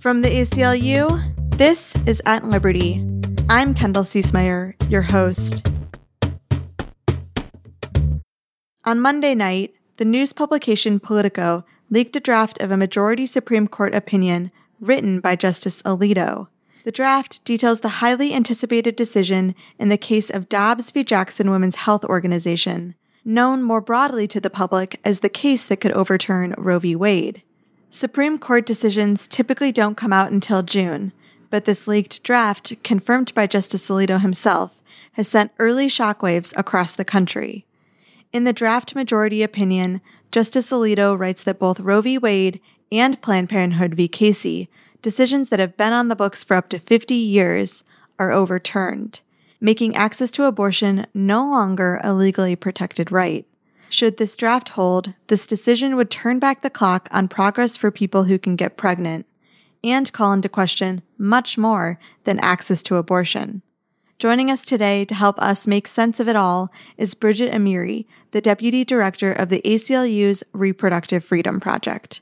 From the ACLU, this is At Liberty. I'm Kendall Ciesemier, your host. On Monday night, the news publication Politico leaked a draft of a majority Supreme Court opinion written by Justice Alito. The draft details the highly anticipated decision in the case of Dobbs v. Jackson Women's Health Organization, known more broadly to the public as the case that could overturn Roe v. Wade. Supreme Court decisions typically don't come out until June, but this leaked draft, confirmed by Justice Alito himself, has sent early shockwaves across the country. In the draft majority opinion, Justice Alito writes that both Roe v. Wade and Planned Parenthood v. Casey, decisions that have been on the books for up to 50 years, are overturned, making access to abortion no longer a legally protected right. Should this draft hold, this decision would turn back the clock on progress for people who can get pregnant and call into question much more than access to abortion. Joining us today to help us make sense of it all is Bridget Amiri, the Deputy Director of the ACLU's Reproductive Freedom Project.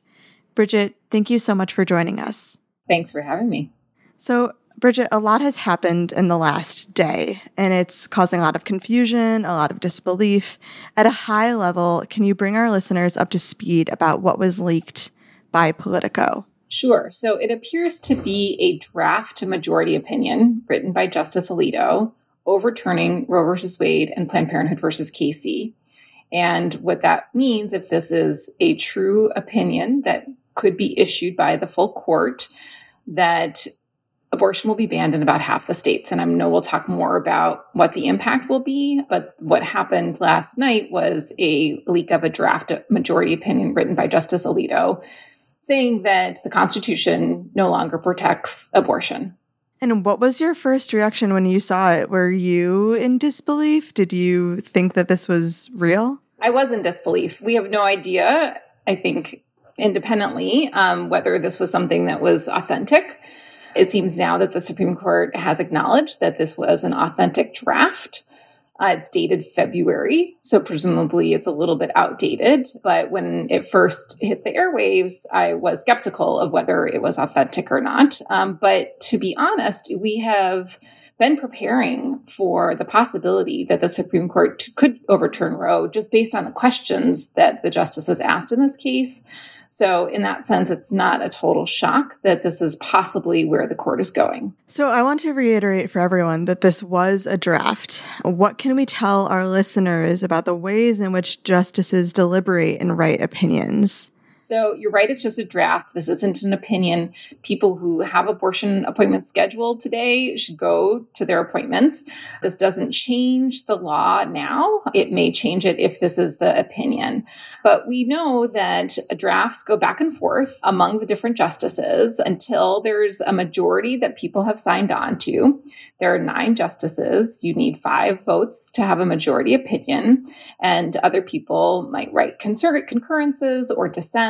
Bridget, thank you so much for joining us. Thanks for having me. So, Bridget, a lot has happened in the last day, and it's causing a lot of confusion, a lot of disbelief. At a high level, can you bring our listeners up to speed about what was leaked by Politico? Sure. So it appears to be a draft majority opinion written by Justice Alito overturning Roe versus Wade and Planned Parenthood versus Casey. And what that means, if this is a true opinion that could be issued by the full court, that abortion will be banned in about half the states. And I know we'll talk more about what the impact will be. But what happened last night was a leak of a draft majority opinion written by Justice Alito saying that the Constitution no longer protects abortion. And what was your first reaction when you saw it? Were you in disbelief? Did you think that this was real? I was in disbelief. We have no idea, I think, independently, um, whether this was something that was authentic. It seems now that the Supreme Court has acknowledged that this was an authentic draft. Uh, it's dated February, so presumably it's a little bit outdated. But when it first hit the airwaves, I was skeptical of whether it was authentic or not. Um, but to be honest, we have been preparing for the possibility that the Supreme Court could overturn Roe just based on the questions that the justices asked in this case. So, in that sense, it's not a total shock that this is possibly where the court is going. So, I want to reiterate for everyone that this was a draft. What can we tell our listeners about the ways in which justices deliberate and write opinions? So you're right, it's just a draft. This isn't an opinion. People who have abortion appointments scheduled today should go to their appointments. This doesn't change the law now. It may change it if this is the opinion. But we know that drafts go back and forth among the different justices until there's a majority that people have signed on to. There are nine justices. You need five votes to have a majority opinion. And other people might write concurrences or dissent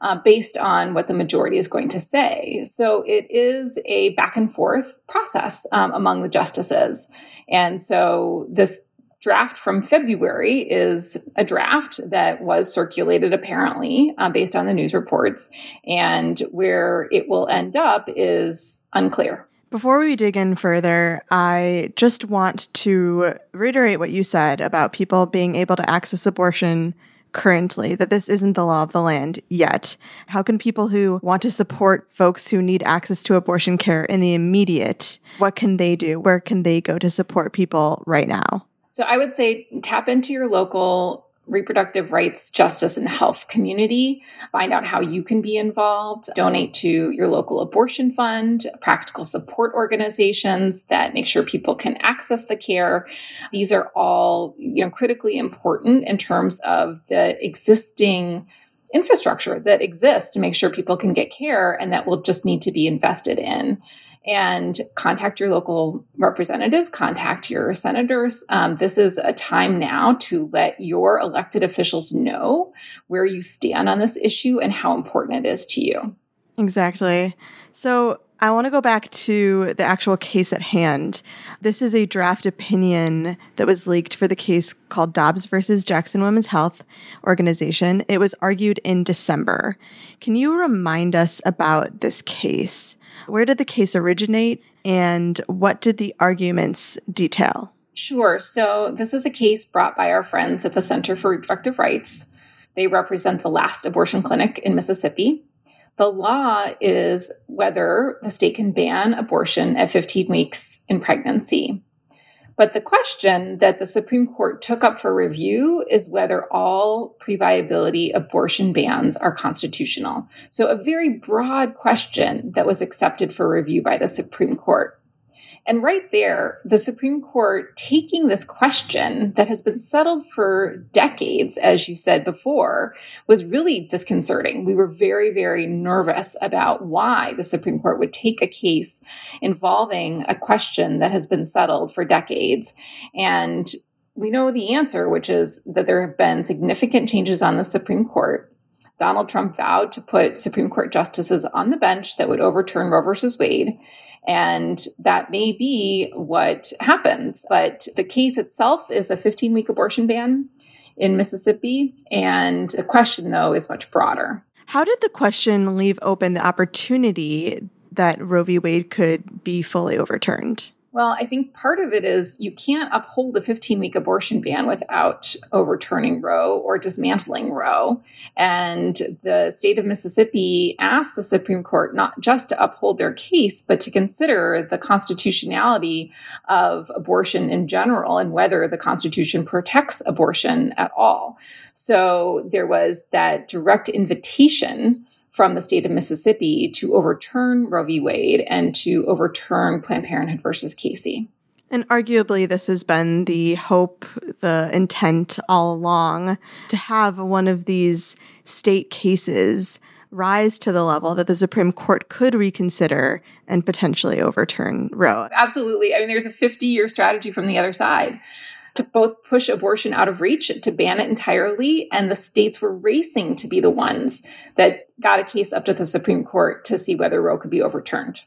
uh, based on what the majority is going to say. So it is a back and forth process um, among the justices. And so this draft from February is a draft that was circulated apparently uh, based on the news reports. And where it will end up is unclear. Before we dig in further, I just want to reiterate what you said about people being able to access abortion currently, that this isn't the law of the land yet. How can people who want to support folks who need access to abortion care in the immediate, what can they do? Where can they go to support people right now? So I would say tap into your local reproductive rights, justice, and health community. Find out how you can be involved. Donate to your local abortion fund, practical support organizations that make sure people can access the care. These are all, you know, critically important in terms of the existing infrastructure that exists to make sure people can get care and that will just need to be invested in and contact your local representatives, contact your senators. Um, this is a time now to let your elected officials know where you stand on this issue and how important it is to you. Exactly. So, I want to go back to the actual case at hand. This is a draft opinion that was leaked for the case called Dobbs versus Jackson Women's Health Organization. It was argued in December. Can you remind us about this case? Where did the case originate and what did the arguments detail? Sure. So, this is a case brought by our friends at the Center for Reproductive Rights. They represent the last abortion clinic in Mississippi. The law is whether the state can ban abortion at 15 weeks in pregnancy. But the question that the Supreme Court took up for review is whether all pre-viability abortion bans are constitutional. So a very broad question that was accepted for review by the Supreme Court. And right there, the Supreme Court taking this question that has been settled for decades, as you said before, was really disconcerting. We were very, very nervous about why the Supreme Court would take a case involving a question that has been settled for decades. And we know the answer, which is that there have been significant changes on the Supreme Court. Donald Trump vowed to put Supreme Court justices on the bench that would overturn Roe versus Wade. And that may be what happens. But the case itself is a 15 week abortion ban in Mississippi. And the question, though, is much broader. How did the question leave open the opportunity that Roe v. Wade could be fully overturned? Well, I think part of it is you can't uphold a 15 week abortion ban without overturning Roe or dismantling Roe. And the state of Mississippi asked the Supreme Court not just to uphold their case, but to consider the constitutionality of abortion in general and whether the Constitution protects abortion at all. So there was that direct invitation from the state of Mississippi to overturn Roe v. Wade and to overturn Planned Parenthood versus Casey. And arguably, this has been the hope, the intent all along to have one of these state cases rise to the level that the Supreme Court could reconsider and potentially overturn Roe. Absolutely. I mean, there's a 50 year strategy from the other side to both push abortion out of reach, to ban it entirely. And the states were racing to be the ones that got a case up to the Supreme Court to see whether Roe could be overturned.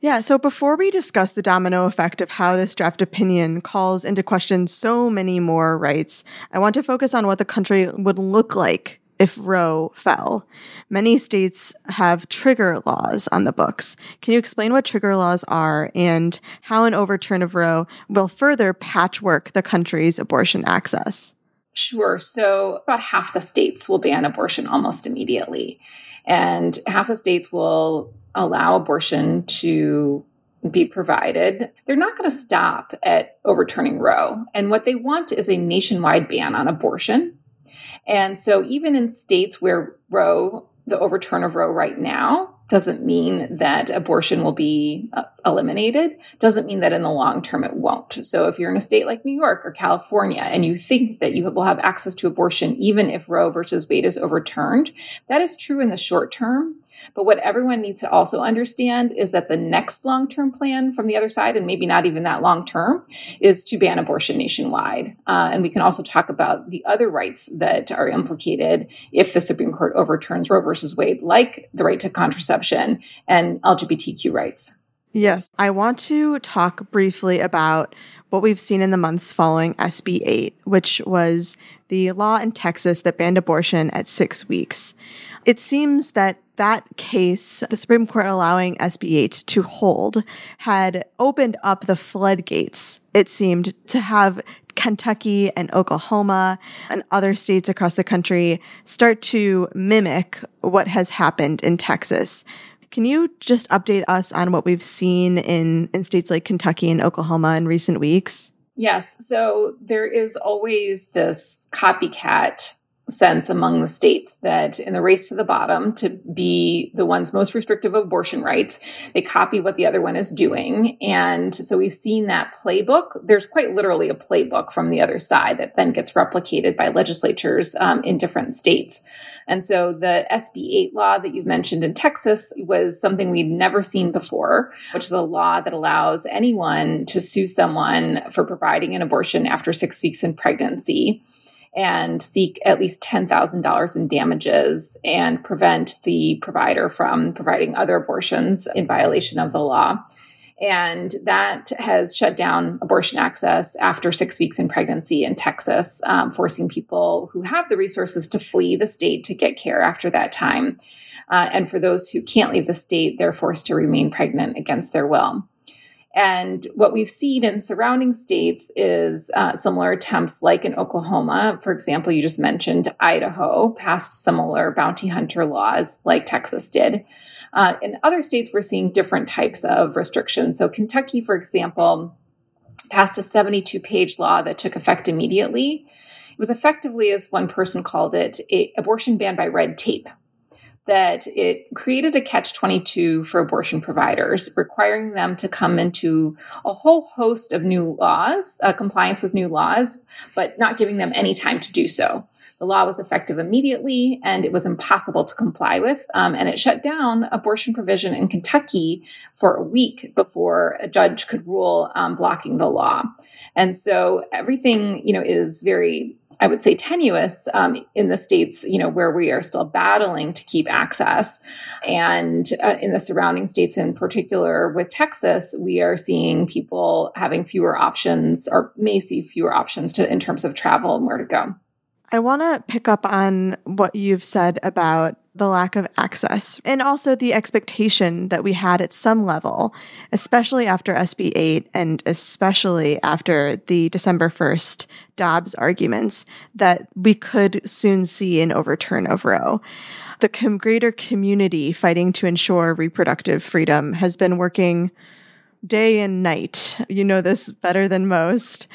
Yeah, so before we discuss the domino effect of how this draft opinion calls into question so many more rights, I want to focus on what the country would look like if Roe fell. Many states have trigger laws on the books. Can you explain what trigger laws are and how an overturn of Roe will further patchwork the country's abortion access? Sure. So about half the states will ban abortion almost immediately. And half the states will allow abortion to be provided. They're not going to stop at overturning Roe. And what they want is a nationwide ban on abortion and so even in states where Roe, the overturn of Roe right now, doesn't mean that abortion will be uh, eliminated doesn't mean that in the long term it won't so if you're in a state like new york or california and you think that you will have access to abortion even if roe versus wade is overturned that is true in the short term but what everyone needs to also understand is that the next long term plan from the other side, and maybe not even that long term, is to ban abortion nationwide. Uh, and we can also talk about the other rights that are implicated if the Supreme Court overturns Roe versus Wade, like the right to contraception and LGBTQ rights. Yes, I want to talk briefly about what we've seen in the months following SB 8, which was the law in Texas that banned abortion at six weeks. It seems that that case, the Supreme Court allowing SB 8 to hold, had opened up the floodgates, it seemed, to have Kentucky and Oklahoma and other states across the country start to mimic what has happened in Texas. Can you just update us on what we've seen in, in states like Kentucky and Oklahoma in recent weeks? Yes. So there is always this copycat sense among the states that in the race to the bottom to be the ones most restrictive of abortion rights, they copy what the other one is doing. And so we've seen that playbook. There's quite literally a playbook from the other side that then gets replicated by legislatures um, in different states. And so the SB 8 law that you've mentioned in Texas was something we'd never seen before, which is a law that allows anyone to sue someone for providing an abortion after six weeks in pregnancy. And seek at least $10,000 in damages and prevent the provider from providing other abortions in violation of the law. And that has shut down abortion access after six weeks in pregnancy in Texas, um, forcing people who have the resources to flee the state to get care after that time. Uh, and for those who can't leave the state, they're forced to remain pregnant against their will. And what we've seen in surrounding states is uh, similar attempts, like in Oklahoma. For example, you just mentioned Idaho passed similar bounty hunter laws, like Texas did. Uh, in other states, we're seeing different types of restrictions. So, Kentucky, for example, passed a 72 page law that took effect immediately. It was effectively, as one person called it, a abortion ban by red tape that it created a catch 22 for abortion providers, requiring them to come into a whole host of new laws, uh, compliance with new laws, but not giving them any time to do so. The law was effective immediately and it was impossible to comply with. Um, and it shut down abortion provision in Kentucky for a week before a judge could rule um, blocking the law. And so everything, you know, is very I would say tenuous um, in the states, you know, where we are still battling to keep access, and uh, in the surrounding states, in particular with Texas, we are seeing people having fewer options, or may see fewer options to in terms of travel and where to go. I want to pick up on what you've said about the lack of access and also the expectation that we had at some level, especially after SB 8 and especially after the December 1st Dobbs arguments, that we could soon see an overturn of Roe. The com- greater community fighting to ensure reproductive freedom has been working day and night. You know this better than most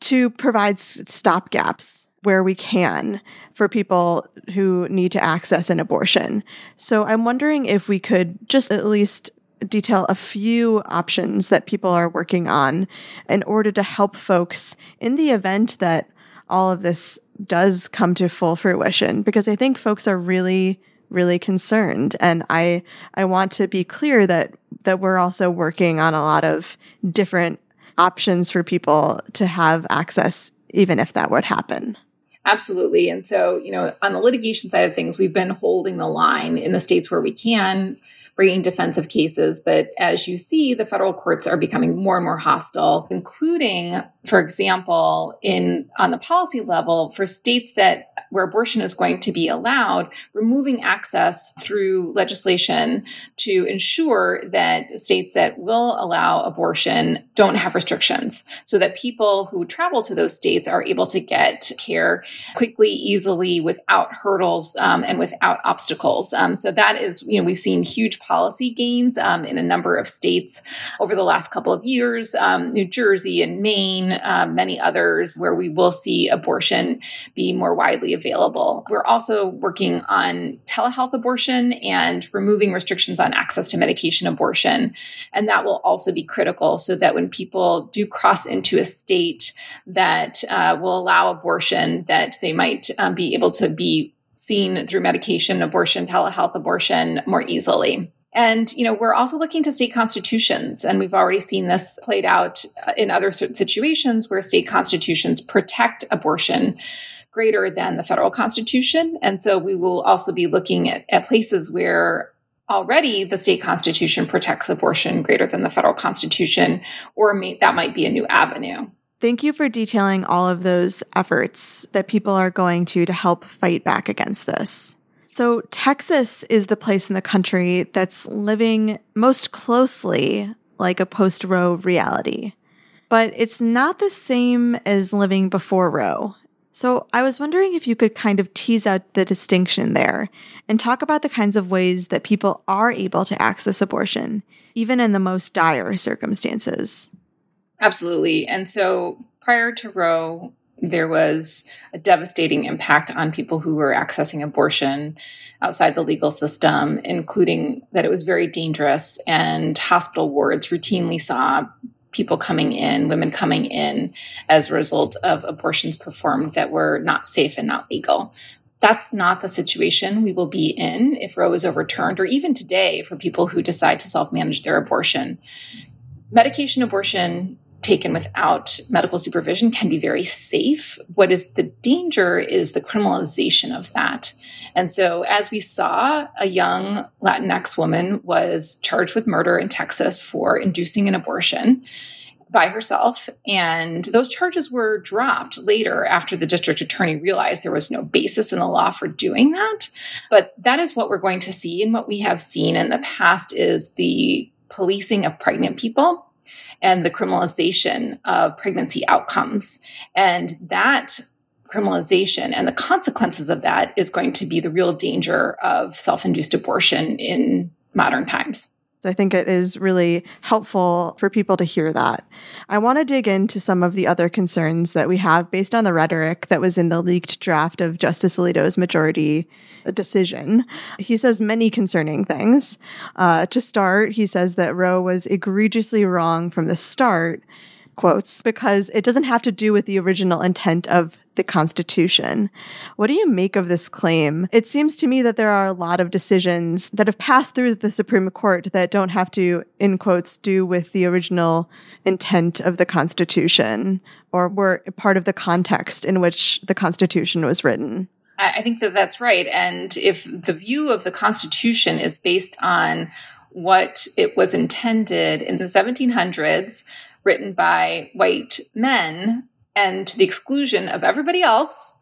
to provide stopgaps where we can for people who need to access an abortion. So I'm wondering if we could just at least detail a few options that people are working on in order to help folks in the event that all of this does come to full fruition because I think folks are really really concerned and I I want to be clear that that we're also working on a lot of different options for people to have access even if that would happen. Absolutely. And so, you know, on the litigation side of things, we've been holding the line in the states where we can bringing defensive cases. But as you see, the federal courts are becoming more and more hostile, including, for example, in on the policy level for states that where abortion is going to be allowed, removing access through legislation to ensure that states that will allow abortion don't have restrictions so that people who travel to those states are able to get care quickly, easily, without hurdles um, and without obstacles. Um, so that is, you know, we've seen huge policy gains um, in a number of states over the last couple of years, um, New Jersey and Maine, um, many others, where we will see abortion be more widely available. We're also working on telehealth abortion and removing restrictions on access to medication abortion. And that will also be critical so that when people do cross into a state that uh, will allow abortion, that they might um, be able to be seen through medication abortion, telehealth abortion more easily. And, you know, we're also looking to state constitutions, and we've already seen this played out uh, in other situations where state constitutions protect abortion greater than the federal constitution. And so we will also be looking at, at places where already the state constitution protects abortion greater than the federal constitution, or may, that might be a new avenue. Thank you for detailing all of those efforts that people are going to to help fight back against this. So, Texas is the place in the country that's living most closely like a post Roe reality. But it's not the same as living before Roe. So, I was wondering if you could kind of tease out the distinction there and talk about the kinds of ways that people are able to access abortion, even in the most dire circumstances. Absolutely. And so, prior to Roe, there was a devastating impact on people who were accessing abortion outside the legal system, including that it was very dangerous and hospital wards routinely saw people coming in, women coming in as a result of abortions performed that were not safe and not legal. That's not the situation we will be in if Roe is overturned, or even today for people who decide to self manage their abortion. Medication abortion taken without medical supervision can be very safe. What is the danger is the criminalization of that. And so, as we saw, a young Latinx woman was charged with murder in Texas for inducing an abortion by herself. And those charges were dropped later after the district attorney realized there was no basis in the law for doing that. But that is what we're going to see. And what we have seen in the past is the policing of pregnant people and the criminalization of pregnancy outcomes. And that criminalization and the consequences of that is going to be the real danger of self induced abortion in modern times. I think it is really helpful for people to hear that. I want to dig into some of the other concerns that we have based on the rhetoric that was in the leaked draft of Justice Alito's majority decision. He says many concerning things. Uh, to start, he says that Roe was egregiously wrong from the start quotes because it doesn't have to do with the original intent of the Constitution. What do you make of this claim? It seems to me that there are a lot of decisions that have passed through the Supreme Court that don't have to, in quotes, do with the original intent of the Constitution or were part of the context in which the Constitution was written. I think that that's right. And if the view of the Constitution is based on what it was intended in the 1700s written by white men and to the exclusion of everybody else,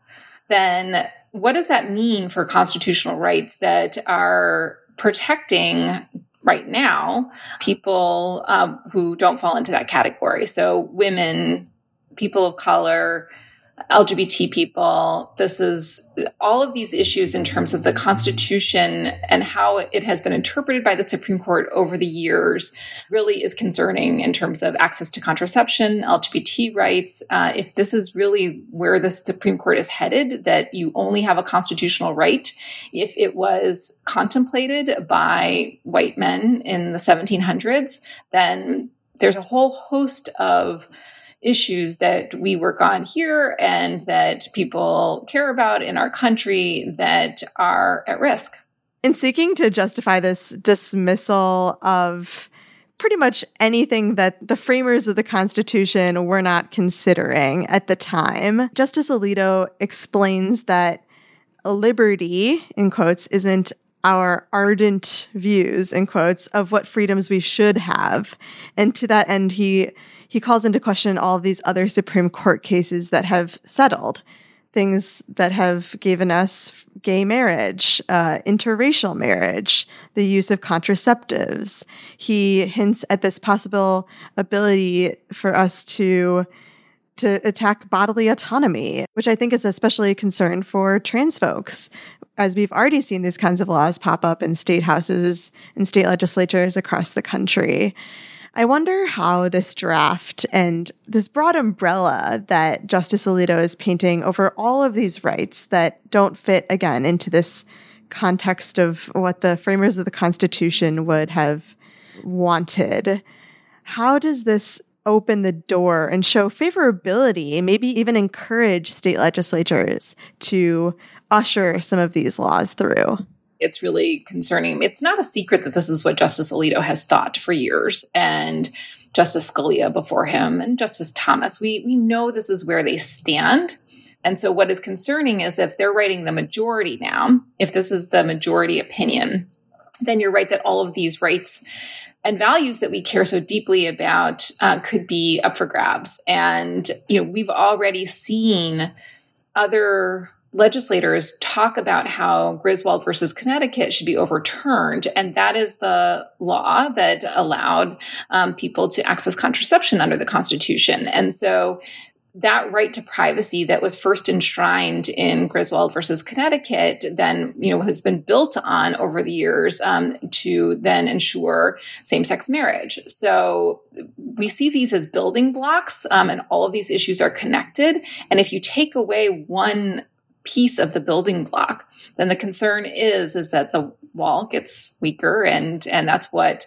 then what does that mean for constitutional rights that are protecting right now people um, who don't fall into that category? So, women, people of color, LGBT people. This is all of these issues in terms of the Constitution and how it has been interpreted by the Supreme Court over the years really is concerning in terms of access to contraception, LGBT rights. Uh, if this is really where the Supreme Court is headed, that you only have a constitutional right if it was contemplated by white men in the 1700s, then there's a whole host of issues that we work on here and that people care about in our country that are at risk. In seeking to justify this dismissal of pretty much anything that the framers of the Constitution were not considering at the time, Justice Alito explains that liberty, in quotes, isn't our ardent views, in quotes, of what freedoms we should have. And to that end, he he calls into question all these other Supreme Court cases that have settled things that have given us gay marriage, uh, interracial marriage, the use of contraceptives. He hints at this possible ability for us to to attack bodily autonomy, which I think is especially a concern for trans folks, as we've already seen these kinds of laws pop up in state houses and state legislatures across the country. I wonder how this draft and this broad umbrella that Justice Alito is painting over all of these rights that don't fit again into this context of what the framers of the Constitution would have wanted. How does this open the door and show favorability, maybe even encourage state legislatures to usher some of these laws through? it's really concerning. It's not a secret that this is what Justice Alito has thought for years. And Justice Scalia before him and Justice Thomas, we, we know this is where they stand. And so what is concerning is if they're writing the majority now, if this is the majority opinion, then you're right that all of these rights and values that we care so deeply about uh, could be up for grabs. And, you know, we've already seen other legislators talk about how Griswold versus Connecticut should be overturned. And that is the law that allowed um, people to access contraception under the Constitution. And so that right to privacy that was first enshrined in Griswold versus Connecticut then, you know, has been built on over the years um, to then ensure same-sex marriage. So we see these as building blocks, um, and all of these issues are connected. And if you take away one piece of the building block, then the concern is is that the wall gets weaker and and that's what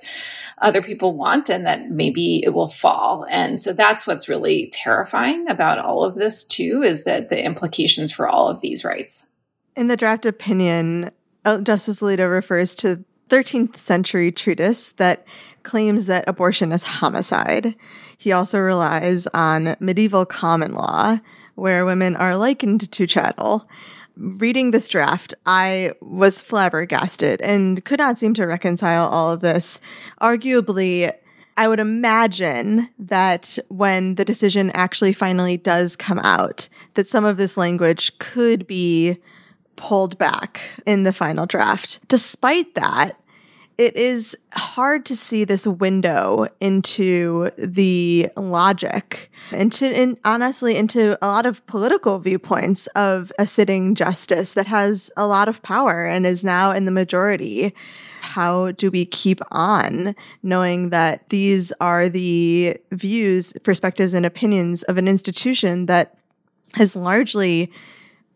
other people want and that maybe it will fall. And so that's what's really terrifying about all of this too is that the implications for all of these rights. In the draft opinion, uh, Justice Alito refers to 13th century treatise that claims that abortion is homicide. He also relies on medieval common law, where women are likened to chattel. Reading this draft, I was flabbergasted and could not seem to reconcile all of this. Arguably, I would imagine that when the decision actually finally does come out, that some of this language could be pulled back in the final draft. Despite that, it is hard to see this window into the logic into and honestly into a lot of political viewpoints of a sitting justice that has a lot of power and is now in the majority. How do we keep on knowing that these are the views perspectives and opinions of an institution that has largely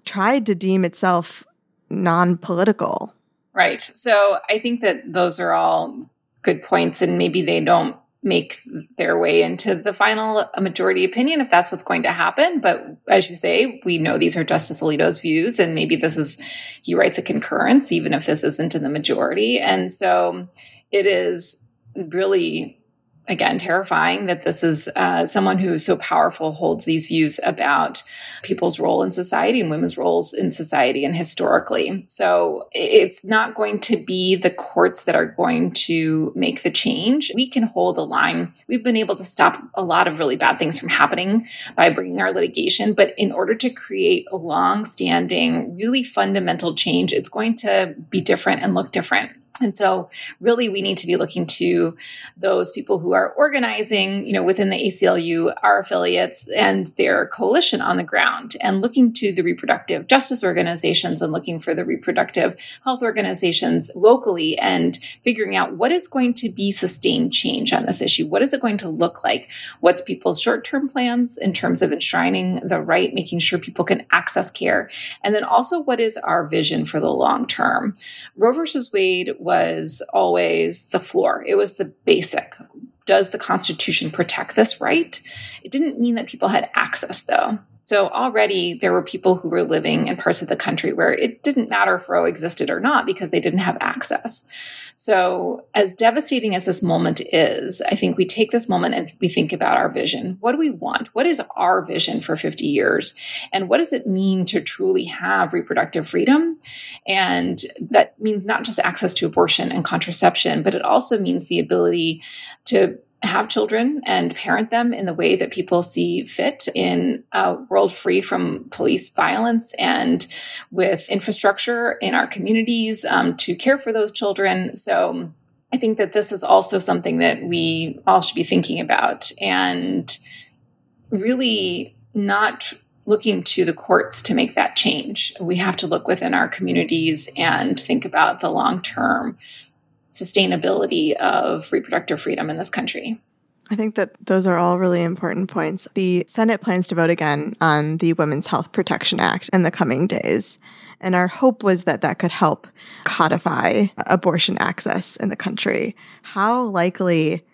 tried to deem itself non-political Right. So I think that those are all good points, and maybe they don't make their way into the final majority opinion if that's what's going to happen. But as you say, we know these are Justice Alito's views, and maybe this is, he writes a concurrence, even if this isn't in the majority. And so it is really again terrifying that this is uh, someone who is so powerful holds these views about people's role in society and women's roles in society and historically. So it's not going to be the courts that are going to make the change. We can hold a line. We've been able to stop a lot of really bad things from happening by bringing our litigation but in order to create a long standing really fundamental change it's going to be different and look different and so really we need to be looking to those people who are organizing, you know, within the ACLU, our affiliates and their coalition on the ground and looking to the reproductive justice organizations and looking for the reproductive health organizations locally and figuring out what is going to be sustained change on this issue. What is it going to look like? What's people's short-term plans in terms of enshrining the right, making sure people can access care? And then also what is our vision for the long term? Roe versus Wade was always the floor. It was the basic. Does the Constitution protect this right? It didn't mean that people had access, though. So already there were people who were living in parts of the country where it didn't matter if Roe existed or not because they didn't have access. So as devastating as this moment is, I think we take this moment and we think about our vision. What do we want? What is our vision for 50 years? And what does it mean to truly have reproductive freedom? And that means not just access to abortion and contraception, but it also means the ability to have children and parent them in the way that people see fit in a world free from police violence and with infrastructure in our communities um, to care for those children. So I think that this is also something that we all should be thinking about and really not looking to the courts to make that change. We have to look within our communities and think about the long term sustainability of reproductive freedom in this country. I think that those are all really important points. The Senate plans to vote again on the Women's Health Protection Act in the coming days. And our hope was that that could help codify abortion access in the country. How likely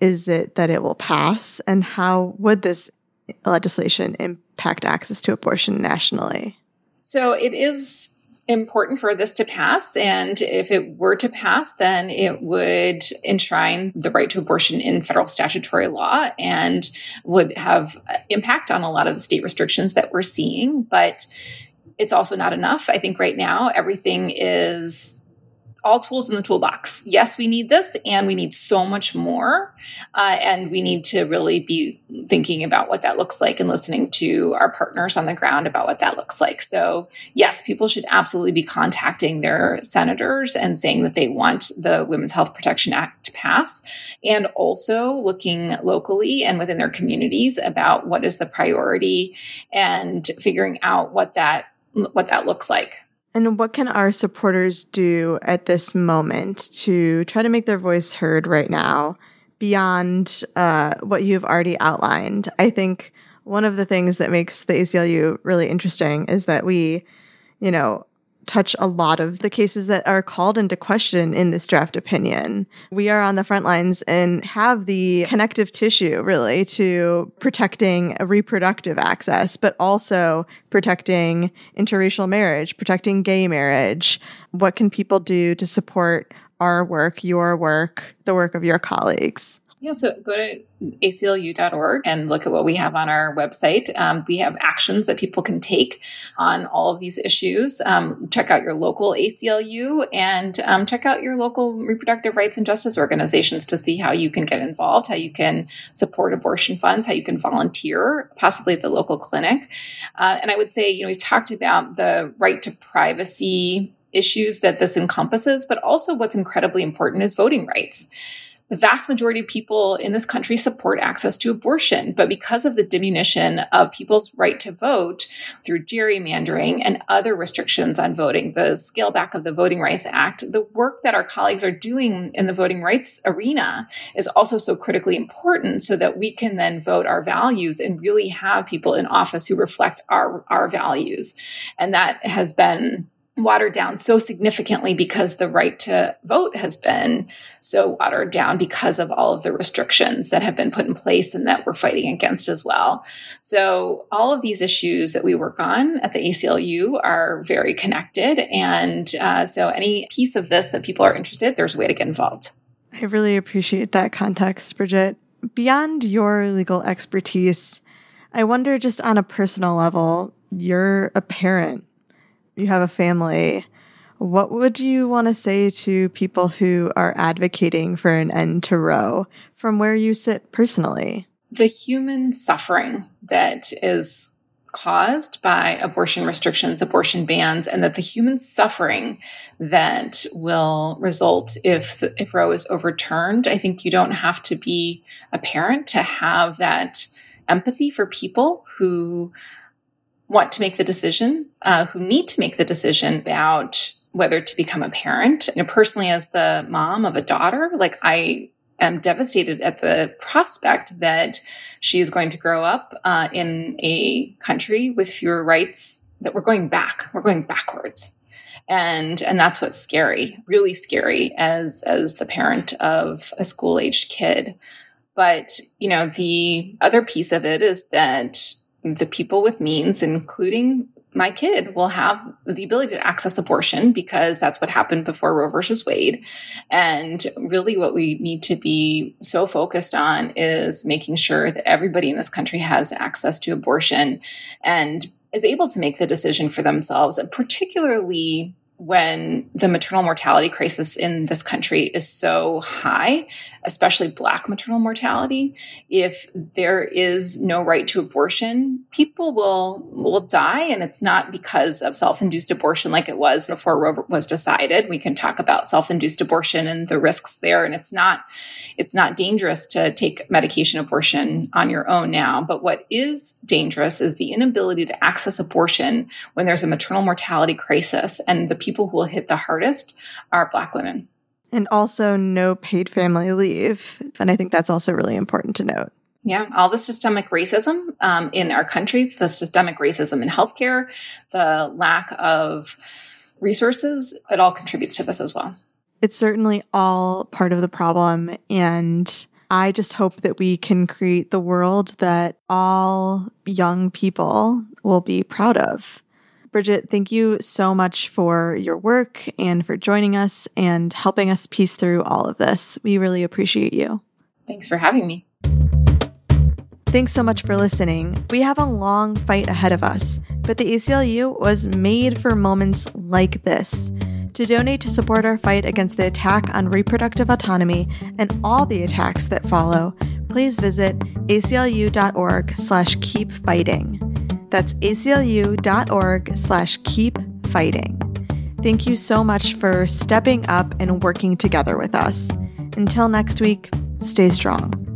is it that it will pass? And how would this legislation impact access to abortion nationally? So it is important for this to pass. And if it were to pass, then it would enshrine the right to abortion in federal statutory law and would have impact on a lot of the state restrictions that we're seeing. But it's also not enough. I think right now everything is all tools in the toolbox. Yes, we need this, and we need so much more. Uh, and we need to really be thinking about what that looks like and listening to our partners on the ground about what that looks like. So, yes, people should absolutely be contacting their senators and saying that they want the Women's Health Protection Act to pass, and also looking locally and within their communities about what is the priority and figuring out what that what that looks like. And what can our supporters do at this moment to try to make their voice heard right now beyond uh, what you've already outlined? I think one of the things that makes the ACLU really interesting is that we, you know, touch a lot of the cases that are called into question in this draft opinion. We are on the front lines and have the connective tissue really to protecting reproductive access, but also protecting interracial marriage, protecting gay marriage. What can people do to support our work, your work, the work of your colleagues? Yeah, so go to aclu.org and look at what we have on our website. Um, we have actions that people can take on all of these issues. Um, check out your local ACLU and um, check out your local reproductive rights and justice organizations to see how you can get involved, how you can support abortion funds, how you can volunteer, possibly at the local clinic. Uh, and I would say, you know, we've talked about the right to privacy issues that this encompasses, but also what's incredibly important is voting rights the vast majority of people in this country support access to abortion. But because of the diminution of people's right to vote through gerrymandering and other restrictions on voting, the scale back of the Voting Rights Act, the work that our colleagues are doing in the voting rights arena is also so critically important so that we can then vote our values and really have people in office who reflect our, our values. And that has been watered down so significantly because the right to vote has been so watered down because of all of the restrictions that have been put in place and that we're fighting against as well. So all of these issues that we work on at the ACLU are very connected. And uh, so any piece of this that people are interested, there's a way to get involved. I really appreciate that context, Bridget. Beyond your legal expertise, I wonder just on a personal level, you're a parent you have a family, what would you want to say to people who are advocating for an end to Roe from where you sit personally? The human suffering that is caused by abortion restrictions, abortion bans, and that the human suffering that will result if if Roe is overturned. I think you don't have to be a parent to have that empathy for people who want to make the decision, uh, who need to make the decision about whether to become a parent. You know, personally, as the mom of a daughter, like I am devastated at the prospect that she is going to grow up uh, in a country with fewer rights. That we're going back. We're going backwards and and that's what's scary really scary as as the parent of a school aged kid but you know the other piece of it is that the people with means, including my kid will have the ability to access abortion because that's what happened before Roe versus Wade. And really, what we need to be so focused on is making sure that everybody in this country has access to abortion and is able to make the decision for themselves, and particularly when the maternal mortality crisis in this country is so high, especially Black maternal mortality, if there is no right to abortion, people will will die, and it's not because of self-induced abortion like it was before Roe was decided. We can talk about self-induced abortion and the risks there, and it's not it's not dangerous to take medication abortion on your own now. But what is dangerous is the inability to access abortion when there's a maternal mortality crisis, and the people who will hit the hardest are Black women. And also no paid family leave. And I think that's also really important to note. Yeah, all the systemic racism um, in our country, the systemic racism in healthcare, the lack of resources, it all contributes to this as well. It's certainly all part of the problem. And I just hope that we can create the world that all young people will be proud of. Bridget, thank you so much for your work and for joining us and helping us piece through all of this. We really appreciate you. Thanks for having me. Thanks so much for listening. We have a long fight ahead of us, but the ACLU was made for moments like this. To donate to support our fight against the attack on reproductive autonomy and all the attacks that follow, please visit aclu.org slash keep fighting. That's aclu.org slash keep fighting. Thank you so much for stepping up and working together with us. Until next week, stay strong.